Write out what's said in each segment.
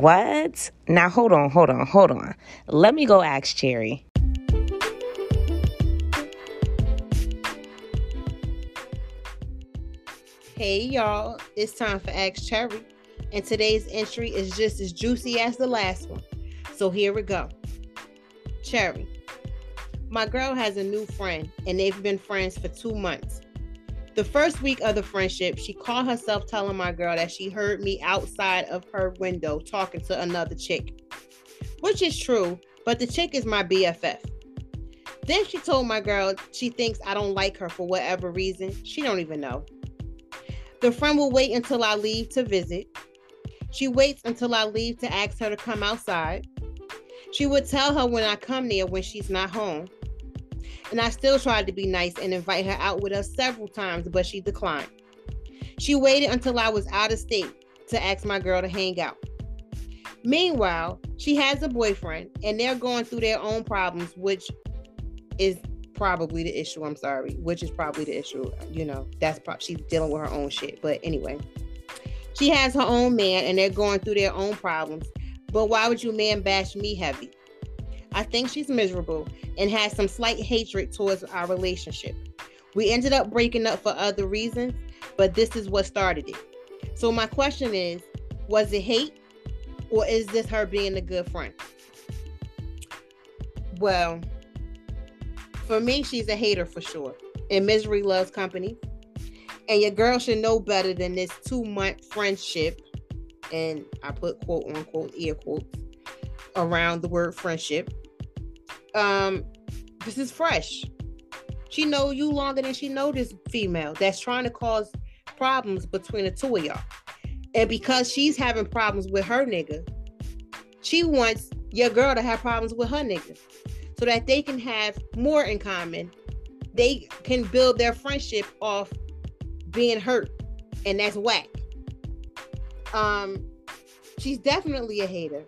What? Now hold on, hold on, hold on. Let me go ask Cherry. Hey y'all, it's time for Ask Cherry, and today's entry is just as juicy as the last one. So here we go. Cherry, my girl has a new friend, and they've been friends for two months. The first week of the friendship, she called herself telling my girl that she heard me outside of her window talking to another chick, which is true, but the chick is my BFF. Then she told my girl she thinks I don't like her for whatever reason. She don't even know. The friend will wait until I leave to visit. She waits until I leave to ask her to come outside. She would tell her when I come near when she's not home. And I still tried to be nice and invite her out with us several times, but she declined. She waited until I was out of state to ask my girl to hang out. Meanwhile, she has a boyfriend and they're going through their own problems, which is probably the issue. I'm sorry, which is probably the issue. You know, that's probably she's dealing with her own shit. But anyway, she has her own man and they're going through their own problems. But why would you man bash me heavy? I think she's miserable and has some slight hatred towards our relationship. We ended up breaking up for other reasons, but this is what started it. So my question is, was it hate or is this her being a good friend? Well, for me, she's a hater for sure. And misery loves company. And your girl should know better than this two month friendship. And I put quote unquote ear quotes around the word friendship. Um, this is fresh. She know you longer than she know this female that's trying to cause problems between the two of y'all. And because she's having problems with her nigga, she wants your girl to have problems with her nigga so that they can have more in common. They can build their friendship off being hurt, and that's whack. Um, she's definitely a hater,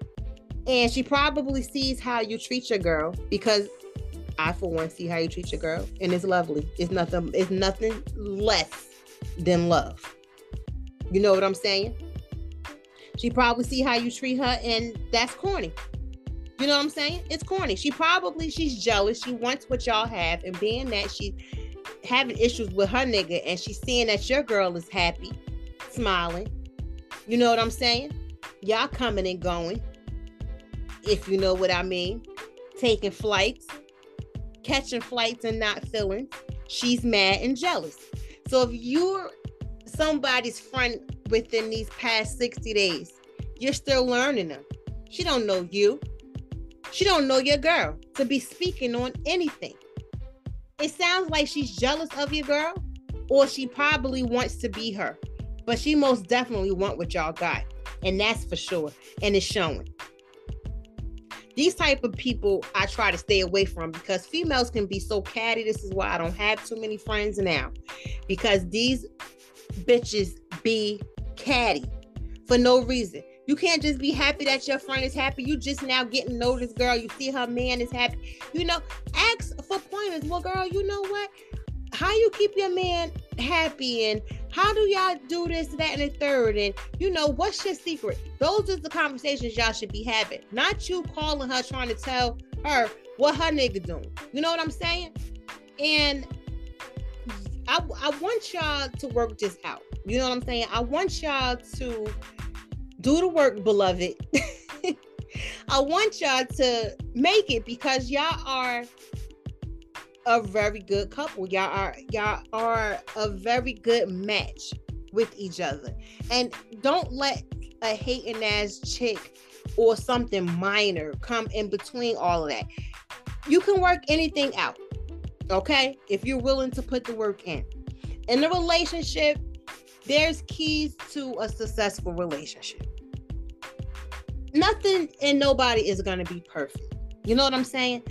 and she probably sees how you treat your girl because I, for one, see how you treat your girl, and it's lovely. It's nothing. It's nothing less than love. You know what I'm saying? She probably see how you treat her, and that's corny. You know what I'm saying? It's corny. She probably she's jealous. She wants what y'all have, and being that she's having issues with her nigga, and she's seeing that your girl is happy, smiling. You know what I'm saying? Y'all coming and going, if you know what I mean. Taking flights, catching flights and not feeling. She's mad and jealous. So if you're somebody's friend within these past 60 days, you're still learning them. She don't know you. She don't know your girl to be speaking on anything. It sounds like she's jealous of your girl, or she probably wants to be her. But she most definitely want what y'all got. And that's for sure. And it's showing. These type of people I try to stay away from because females can be so catty. This is why I don't have too many friends now. Because these bitches be catty for no reason. You can't just be happy that your friend is happy. You just now getting this girl. You see her man is happy. You know, ask for pointers. Well, girl, you know what? How you keep your man happy and how do y'all do this, that, and the third? And you know, what's your secret? Those are the conversations y'all should be having. Not you calling her trying to tell her what her nigga doing. You know what I'm saying? And I, I want y'all to work this out. You know what I'm saying? I want y'all to do the work, beloved. I want y'all to make it because y'all are a very good couple. Y'all are y'all are a very good match with each other. And don't let a hating ass chick or something minor come in between all of that. You can work anything out. Okay? If you're willing to put the work in. In a relationship, there's keys to a successful relationship nothing and nobody is gonna be perfect. You know what I'm saying?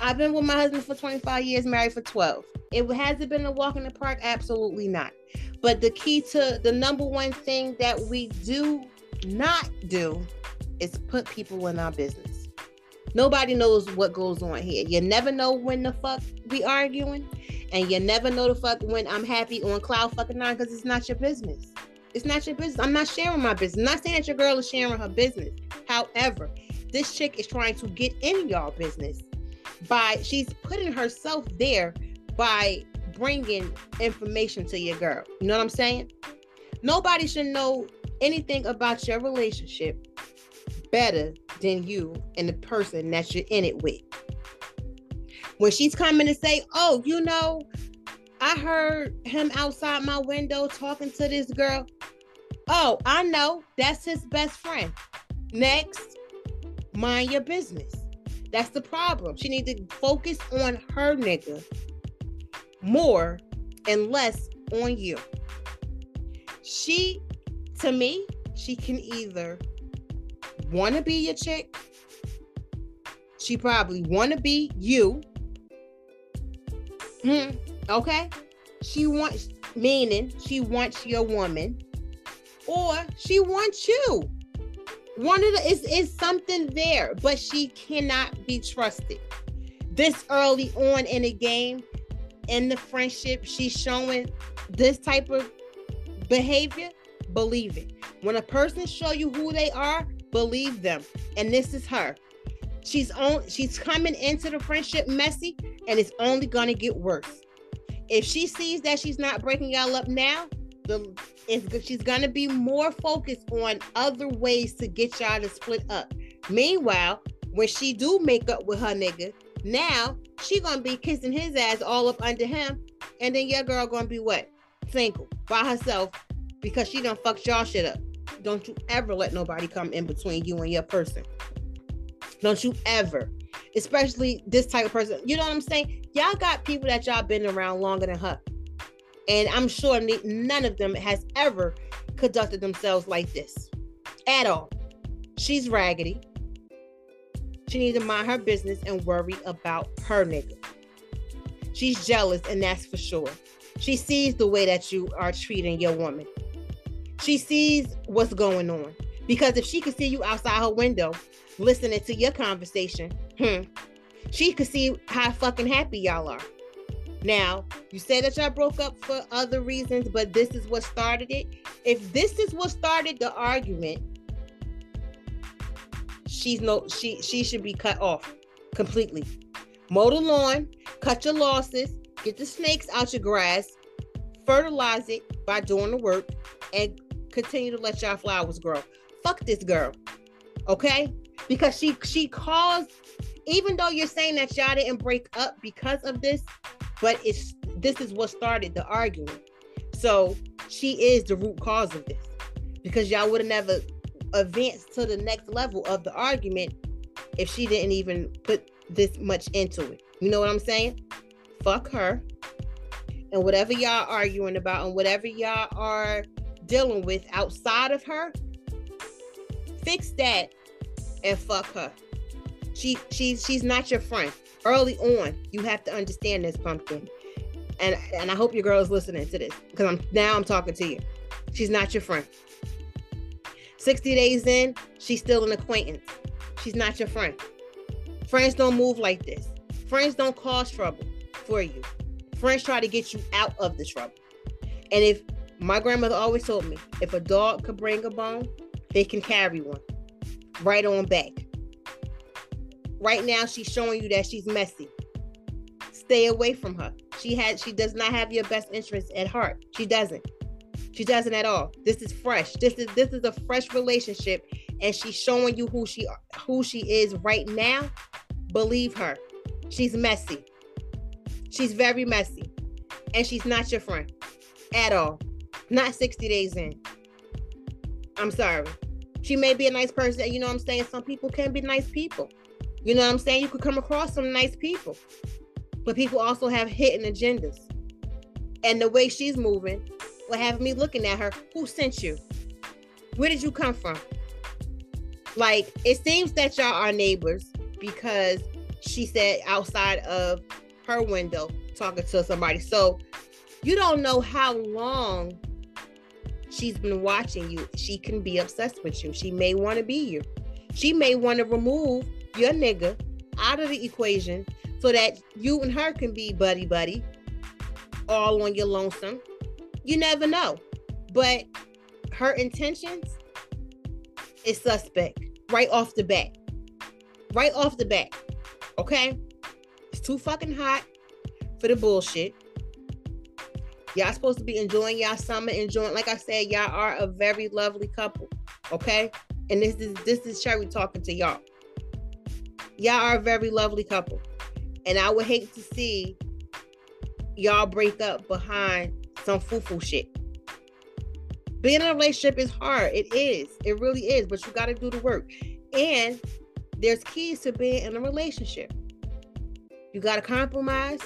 I've been with my husband for 25 years, married for 12. It has it been a walk in the park? Absolutely not. But the key to the number one thing that we do not do is put people in our business. Nobody knows what goes on here. You never know when the fuck we arguing, and you never know the fuck when I'm happy on cloud fucking nine because it's not your business. It's not your business. I'm not sharing my business. I'm not saying that your girl is sharing her business. However, this chick is trying to get in y'all business by she's putting herself there by bringing information to your girl. You know what I'm saying? Nobody should know anything about your relationship better than you and the person that you're in it with. When she's coming to say, Oh, you know, I heard him outside my window talking to this girl. Oh, I know. That's his best friend. Next, mind your business. That's the problem. She need to focus on her nigga more and less on you. She, to me, she can either want to be your chick. She probably want to be you. Hmm. Okay. She wants, meaning she wants your woman, or she wants you. One of the is is something there, but she cannot be trusted. This early on in the game, in the friendship, she's showing this type of behavior. Believe it. When a person show you who they are, believe them. And this is her. She's on. She's coming into the friendship messy, and it's only gonna get worse. If she sees that she's not breaking y'all up now, the it's she's gonna be more focused on other ways to get y'all to split up. Meanwhile, when she do make up with her nigga, now she gonna be kissing his ass all up under him, and then your girl gonna be what? Single by herself because she done fucked y'all shit up. Don't you ever let nobody come in between you and your person. Don't you ever. Especially this type of person. You know what I'm saying? Y'all got people that y'all been around longer than her. And I'm sure none of them has ever conducted themselves like this at all. She's raggedy. She needs to mind her business and worry about her nigga. She's jealous, and that's for sure. She sees the way that you are treating your woman. She sees what's going on. Because if she could see you outside her window listening to your conversation, hmm, she could see how fucking happy y'all are. Now, you say that y'all broke up for other reasons, but this is what started it. If this is what started the argument, she's no she she should be cut off completely. Mow the lawn, cut your losses, get the snakes out your grass, fertilize it by doing the work, and continue to let y'all flowers grow. Fuck this girl. Okay? Because she she caused even though you're saying that y'all didn't break up because of this, but it's this is what started the argument. So she is the root cause of this because y'all would have never advanced to the next level of the argument if she didn't even put this much into it. You know what I'm saying? Fuck her. And whatever y'all arguing about and whatever y'all are dealing with outside of her, fix that and fuck her. She she's she's not your friend. Early on, you have to understand this pumpkin. And and I hope your girl is listening to this because I'm now I'm talking to you. She's not your friend. 60 days in, she's still an acquaintance. She's not your friend. Friends don't move like this. Friends don't cause trouble for you. Friends try to get you out of the trouble. And if my grandmother always told me, if a dog could bring a bone, they can carry one right on back. Right now, she's showing you that she's messy. Stay away from her. She had she does not have your best interest at heart. She doesn't. She doesn't at all. This is fresh. This is this is a fresh relationship, and she's showing you who she who she is right now. Believe her. She's messy. She's very messy, and she's not your friend at all. Not 60 days in. I'm sorry. She may be a nice person. You know what I'm saying? Some people can be nice people. You know what I'm saying? You could come across some nice people. But people also have hidden agendas. And the way she's moving, will have me looking at her. Who sent you? Where did you come from? Like, it seems that y'all are neighbors because she said outside of her window talking to somebody. So you don't know how long she's been watching you. She can be obsessed with you. She may want to be you. She may want to remove your nigga out of the equation so that you and her can be buddy buddy all on your lonesome you never know. But her intentions is suspect right off the bat. Right off the bat. Okay? It's too fucking hot for the bullshit. Y'all supposed to be enjoying y'all summer, enjoying, like I said, y'all are a very lovely couple. Okay? And this is this is Cherry talking to y'all. Y'all are a very lovely couple. And I would hate to see y'all break up behind some foo-foo shit. Being in a relationship is hard. It is. It really is. But you got to do the work. And there's keys to being in a relationship. You got to compromise.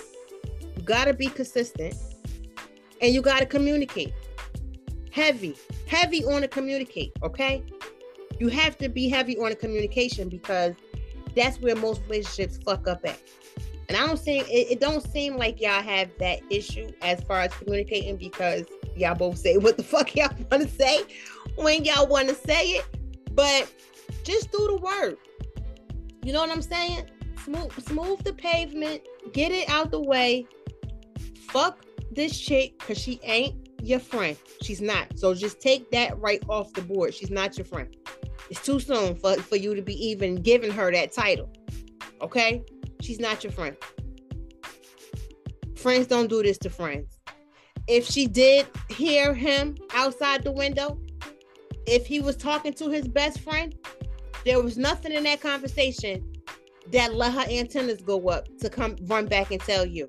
You got to be consistent. And you got to communicate. Heavy, heavy on the communicate. Okay. You have to be heavy on the communication because that's where most relationships fuck up at. And I don't seem it, it don't seem like y'all have that issue as far as communicating because y'all both say what the fuck y'all want to say when y'all want to say it. But just do the work. You know what I'm saying? Smooth, smooth the pavement, get it out the way. Fuck this chick because she ain't your friend. She's not. So just take that right off the board. She's not your friend. It's too soon for, for you to be even giving her that title. Okay? She's not your friend. Friends don't do this to friends. If she did hear him outside the window, if he was talking to his best friend, there was nothing in that conversation that let her antennas go up to come run back and tell you.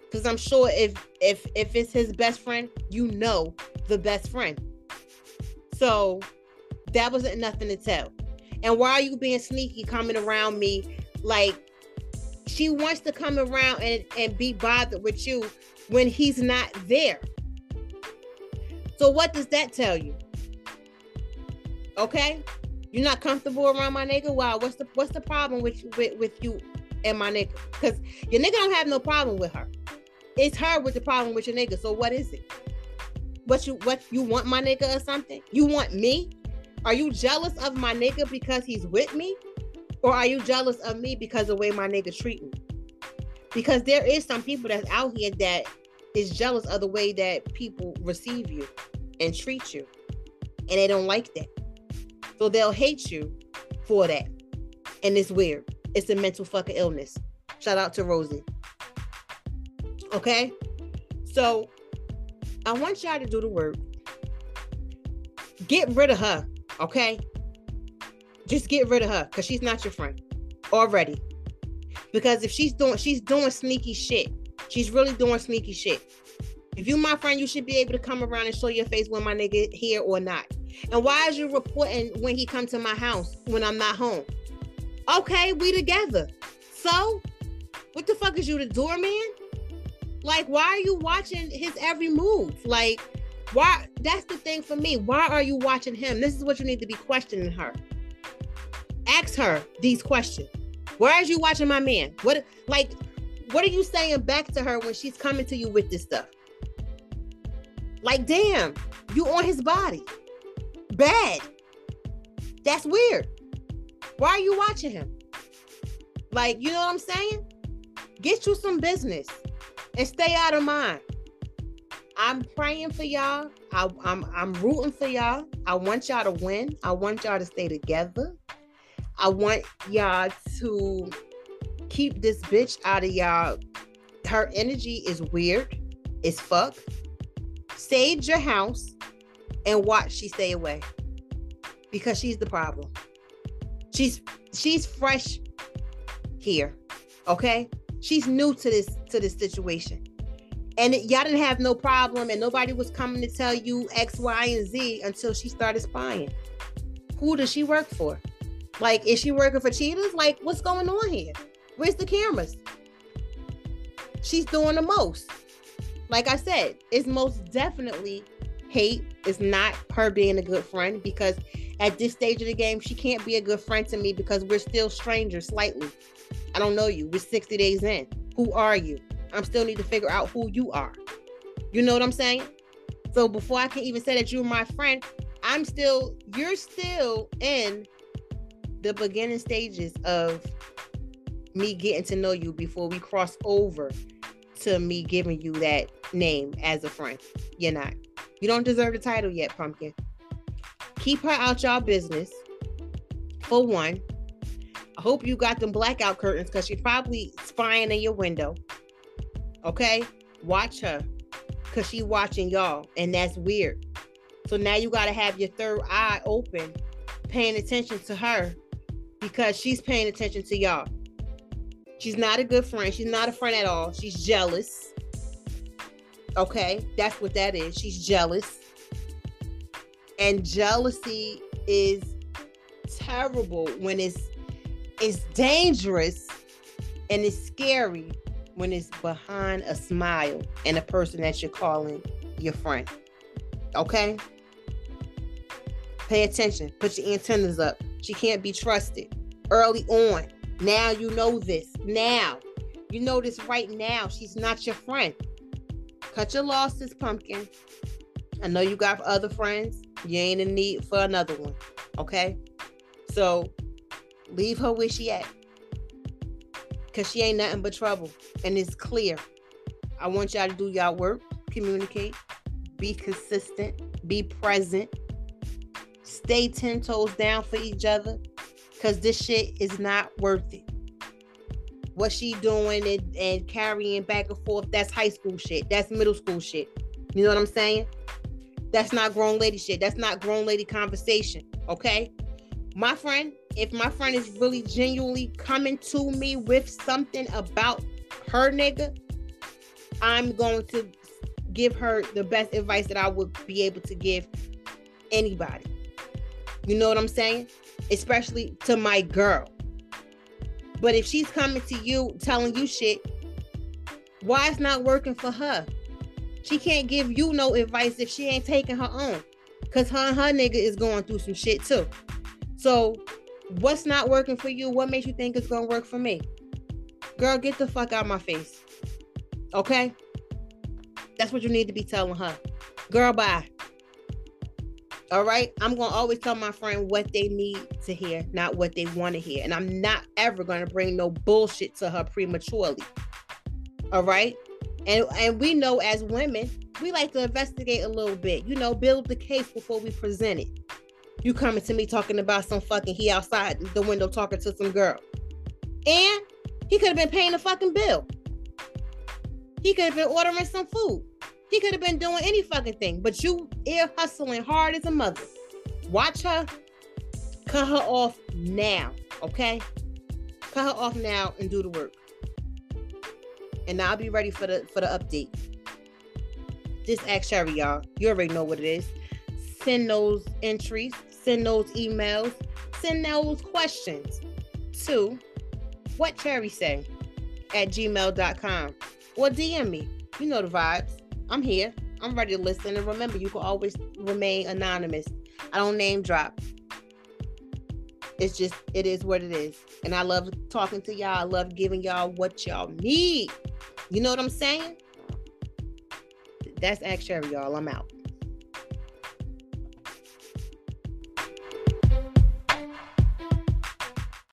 Because I'm sure if if if it's his best friend, you know the best friend. So that wasn't nothing to tell. And why are you being sneaky coming around me like she wants to come around and, and be bothered with you when he's not there. So what does that tell you? Okay? You're not comfortable around my nigga? Wow, what's the what's the problem with with, with you and my nigga? Because your nigga don't have no problem with her. It's her with the problem with your nigga. So what is it? What you what you want my nigga or something? You want me? Are you jealous of my nigga because he's with me? Or are you jealous of me because of the way my nigga treat me? Because there is some people that's out here that is jealous of the way that people receive you and treat you. And they don't like that. So they'll hate you for that. And it's weird. It's a mental fucking illness. Shout out to Rosie. Okay? So I want y'all to do the work. Get rid of her. Okay? Just get rid of her because she's not your friend already. Because if she's doing she's doing sneaky shit, she's really doing sneaky shit. If you my friend, you should be able to come around and show your face when my nigga here or not. And why is you reporting when he come to my house when I'm not home? Okay, we together. So, what the fuck is you the doorman? Like, why are you watching his every move? Like, why? That's the thing for me. Why are you watching him? This is what you need to be questioning her ask her these questions. Why are you watching my man? What like what are you saying back to her when she's coming to you with this stuff? Like, damn, you on his body. Bad. That's weird. Why are you watching him? Like, you know what I'm saying? Get you some business and stay out of mine. I'm praying for y'all. I, I'm I'm rooting for y'all. I want y'all to win. I want y'all to stay together. I want y'all to keep this bitch out of y'all. Her energy is weird. It's fuck. Sage your house and watch she stay away. Because she's the problem. She's she's fresh here. Okay? She's new to this to this situation. And it, y'all didn't have no problem, and nobody was coming to tell you X, Y, and Z until she started spying. Who does she work for? Like, is she working for cheaters? Like, what's going on here? Where's the cameras? She's doing the most. Like I said, it's most definitely hate. It's not her being a good friend because at this stage of the game, she can't be a good friend to me because we're still strangers slightly. I don't know you. We're 60 days in. Who are you? I'm still need to figure out who you are. You know what I'm saying? So before I can even say that you're my friend, I'm still, you're still in the beginning stages of me getting to know you before we cross over to me giving you that name as a friend. You're not. You don't deserve the title yet, pumpkin. keep her out y'all business. For one, I hope you got them blackout curtains because she's probably spying in your window. Okay, watch her because she watching y'all, and that's weird. So now you got to have your third eye open, paying attention to her because she's paying attention to y'all. She's not a good friend. She's not a friend at all. She's jealous. Okay, that's what that is. She's jealous. And jealousy is terrible when it's it's dangerous and it's scary when it's behind a smile and a person that you're calling your friend. Okay? Pay attention. Put your antennas up. She can't be trusted. Early on. Now you know this. Now. You know this right now. She's not your friend. Cut your losses, pumpkin. I know you got other friends. You ain't in need for another one. Okay? So leave her where she at. Cause she ain't nothing but trouble. And it's clear. I want y'all to do y'all work, communicate, be consistent, be present, stay 10 toes down for each other. Cause this shit is not worth it. What she doing and, and carrying back and forth, that's high school shit. That's middle school shit. You know what I'm saying? That's not grown lady shit. That's not grown lady conversation. Okay? My friend, if my friend is really genuinely coming to me with something about her nigga, I'm going to give her the best advice that I would be able to give anybody. You know what I'm saying? Especially to my girl. But if she's coming to you telling you shit, why it's not working for her? She can't give you no advice if she ain't taking her own. Cause her and her nigga is going through some shit too. So what's not working for you? What makes you think it's gonna work for me? Girl, get the fuck out of my face. Okay? That's what you need to be telling her. Girl, bye. All right. I'm going to always tell my friend what they need to hear, not what they want to hear. And I'm not ever going to bring no bullshit to her prematurely. All right. And, and we know as women, we like to investigate a little bit, you know, build the case before we present it. You coming to me talking about some fucking he outside the window talking to some girl. And he could have been paying a fucking bill. He could have been ordering some food. He could have been doing any fucking thing. But you ear hustling hard as a mother. Watch her. Cut her off now. Okay? Cut her off now and do the work. And I'll be ready for the for the update. Just ask Cherry, y'all. You already know what it is. Send those entries, send those emails, send those questions to what Cherry say at gmail.com or DM me. You know the vibes. I'm here. I'm ready to listen. And remember, you can always remain anonymous. I don't name drop. It's just, it is what it is. And I love talking to y'all. I love giving y'all what y'all need. You know what I'm saying? That's Ask Cherry, y'all. I'm out.